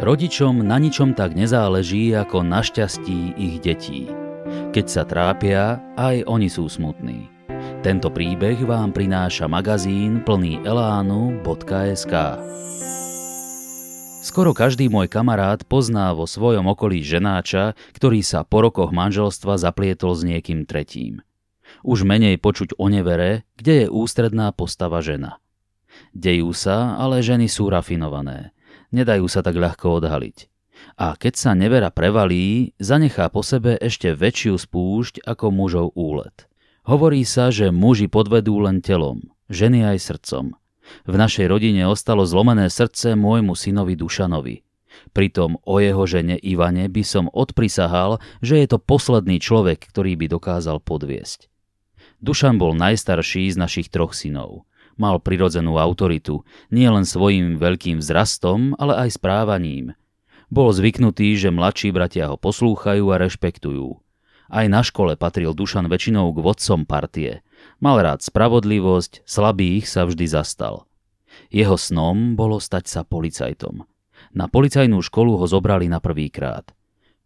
Rodičom na ničom tak nezáleží ako na šťastí ich detí. Keď sa trápia, aj oni sú smutní. Tento príbeh vám prináša magazín plný elánu.sk. Skoro každý môj kamarát pozná vo svojom okolí ženáča, ktorý sa po rokoch manželstva zaplietol s niekým tretím. Už menej počuť o nevere, kde je ústredná postava žena. Dejú sa, ale ženy sú rafinované. Nedajú sa tak ľahko odhaliť. A keď sa nevera prevalí, zanechá po sebe ešte väčšiu spúšť ako mužov úlet. Hovorí sa, že muži podvedú len telom, ženy aj srdcom. V našej rodine ostalo zlomené srdce môjmu synovi Dušanovi. Pritom o jeho žene Ivane by som odprisahal, že je to posledný človek, ktorý by dokázal podviesť. Dušan bol najstarší z našich troch synov. Mal prirodzenú autoritu, nielen svojim veľkým vzrastom, ale aj správaním. Bol zvyknutý, že mladší bratia ho poslúchajú a rešpektujú. Aj na škole patril Dušan väčšinou k vodcom partie. Mal rád spravodlivosť, slabých sa vždy zastal. Jeho snom bolo stať sa policajtom. Na policajnú školu ho zobrali na prvý krát.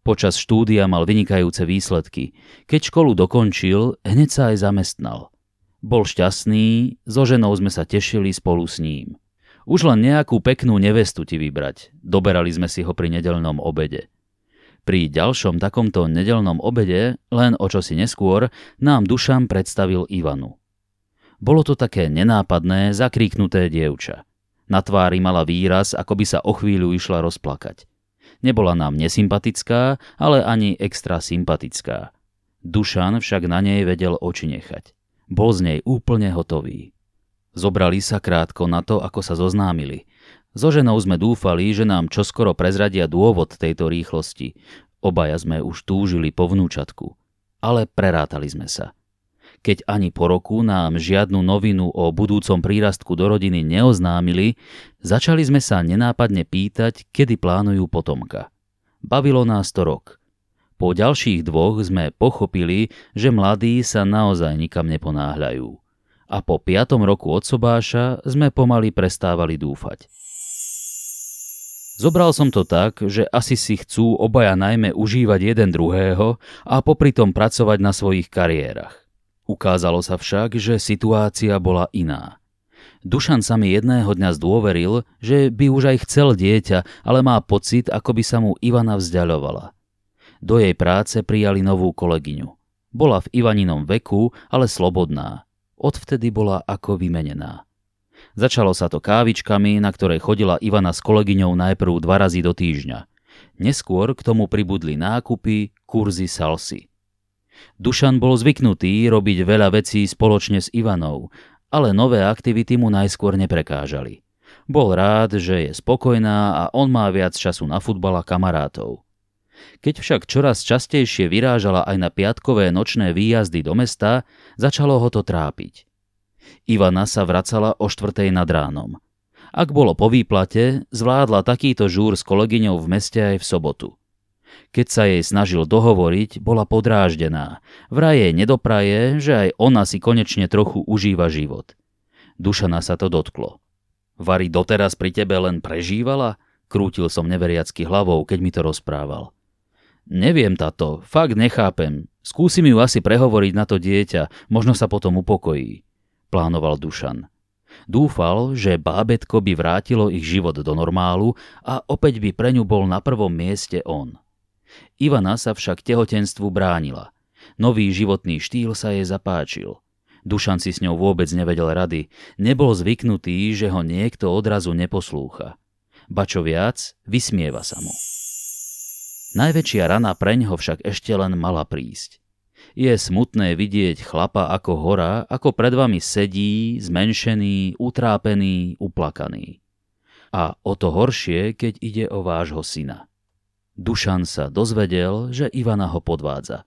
Počas štúdia mal vynikajúce výsledky. Keď školu dokončil, hneď sa aj zamestnal. Bol šťastný, so ženou sme sa tešili spolu s ním. Už len nejakú peknú nevestu ti vybrať. Doberali sme si ho pri nedelnom obede. Pri ďalšom takomto nedelnom obede, len o čosi neskôr, nám Dušan predstavil Ivanu. Bolo to také nenápadné, zakríknuté dievča. Na tvári mala výraz, ako by sa o chvíľu išla rozplakať. Nebola nám nesympatická, ale ani extra sympatická. Dušan však na nej vedel oči nechať. Bol z nej úplne hotový. Zobrali sa krátko na to, ako sa zoznámili. So ženou sme dúfali, že nám čoskoro prezradia dôvod tejto rýchlosti. Obaja sme už túžili po vnúčatku. Ale prerátali sme sa. Keď ani po roku nám žiadnu novinu o budúcom prírastku do rodiny neoznámili, začali sme sa nenápadne pýtať, kedy plánujú potomka. Bavilo nás to rok. Po ďalších dvoch sme pochopili, že mladí sa naozaj nikam neponáhľajú a po piatom roku od sobáša sme pomaly prestávali dúfať. Zobral som to tak, že asi si chcú obaja najmä užívať jeden druhého a popri tom pracovať na svojich kariérach. Ukázalo sa však, že situácia bola iná. Dušan sa mi jedného dňa zdôveril, že by už aj chcel dieťa, ale má pocit, ako by sa mu Ivana vzdialovala. Do jej práce prijali novú kolegyňu. Bola v Ivaninom veku, ale slobodná. Odvtedy bola ako vymenená. Začalo sa to kávičkami, na ktoré chodila Ivana s kolegyňou najprv dva razy do týždňa. Neskôr k tomu pribudli nákupy, kurzy salsy. Dušan bol zvyknutý robiť veľa vecí spoločne s Ivanou, ale nové aktivity mu najskôr neprekážali. Bol rád, že je spokojná a on má viac času na futbal a kamarátov. Keď však čoraz častejšie vyrážala aj na piatkové nočné výjazdy do mesta, začalo ho to trápiť. Ivana sa vracala o štvrtej nad ránom. Ak bolo po výplate, zvládla takýto žúr s kolegyňou v meste aj v sobotu. Keď sa jej snažil dohovoriť, bola podráždená. Vraj jej nedopraje, že aj ona si konečne trochu užíva život. Dušana sa to dotklo. Vary doteraz pri tebe len prežívala? Krútil som neveriacky hlavou, keď mi to rozprával. Neviem táto, fakt nechápem. Skúsim ju asi prehovoriť na to dieťa, možno sa potom upokojí. Plánoval Dušan. Dúfal, že bábetko by vrátilo ich život do normálu a opäť by pre ňu bol na prvom mieste on. Ivana sa však tehotenstvu bránila. Nový životný štýl sa jej zapáčil. Dušan si s ňou vôbec nevedel rady. Nebol zvyknutý, že ho niekto odrazu neposlúcha. Bačo viac, vysmieva sa mu. Najväčšia rana preň ho však ešte len mala prísť. Je smutné vidieť chlapa ako hora, ako pred vami sedí, zmenšený, utrápený, uplakaný. A o to horšie, keď ide o vášho syna. Dušan sa dozvedel, že Ivana ho podvádza.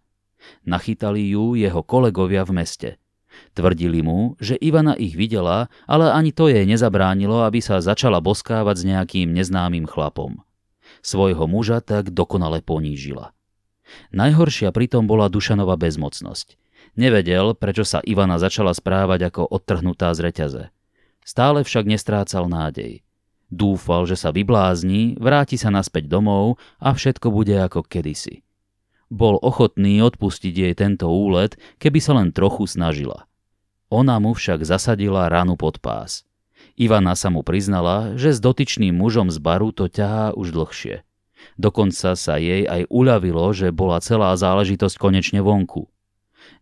Nachytali ju jeho kolegovia v meste. Tvrdili mu, že Ivana ich videla, ale ani to jej nezabránilo, aby sa začala boskávať s nejakým neznámym chlapom. Svojho muža tak dokonale ponížila. Najhoršia pritom bola Dušanova bezmocnosť. Nevedel, prečo sa Ivana začala správať ako odtrhnutá z reťaze. Stále však nestrácal nádej. Dúfal, že sa vyblázni, vráti sa naspäť domov a všetko bude ako kedysi. Bol ochotný odpustiť jej tento úlet, keby sa len trochu snažila. Ona mu však zasadila ranu pod pás. Ivana sa mu priznala, že s dotyčným mužom z baru to ťahá už dlhšie. Dokonca sa jej aj uľavilo, že bola celá záležitosť konečne vonku.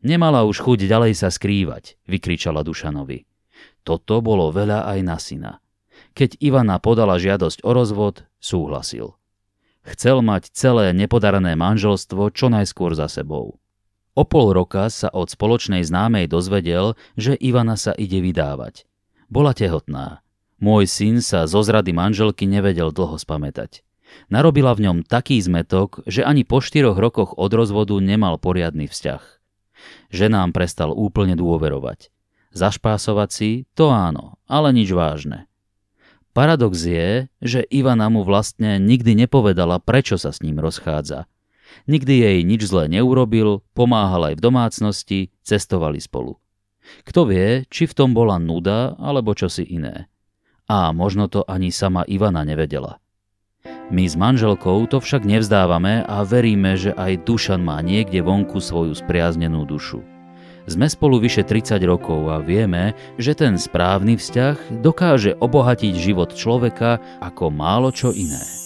Nemala už chuť ďalej sa skrývať, vykričala Dušanovi. Toto bolo veľa aj na syna. Keď Ivana podala žiadosť o rozvod, súhlasil. Chcel mať celé nepodarané manželstvo čo najskôr za sebou. O pol roka sa od spoločnej známej dozvedel, že Ivana sa ide vydávať. Bola tehotná. Môj syn sa zo zrady manželky nevedel dlho spamätať. Narobila v ňom taký zmetok, že ani po štyroch rokoch od rozvodu nemal poriadny vzťah. Ženám prestal úplne dôverovať. Zašpásovať si, to áno, ale nič vážne. Paradox je, že Ivana mu vlastne nikdy nepovedala, prečo sa s ním rozchádza. Nikdy jej nič zlé neurobil, pomáhal aj v domácnosti, cestovali spolu. Kto vie, či v tom bola nuda alebo čosi iné. A možno to ani sama Ivana nevedela. My s manželkou to však nevzdávame a veríme, že aj Dušan má niekde vonku svoju spriaznenú dušu. Sme spolu vyše 30 rokov a vieme, že ten správny vzťah dokáže obohatiť život človeka ako málo čo iné.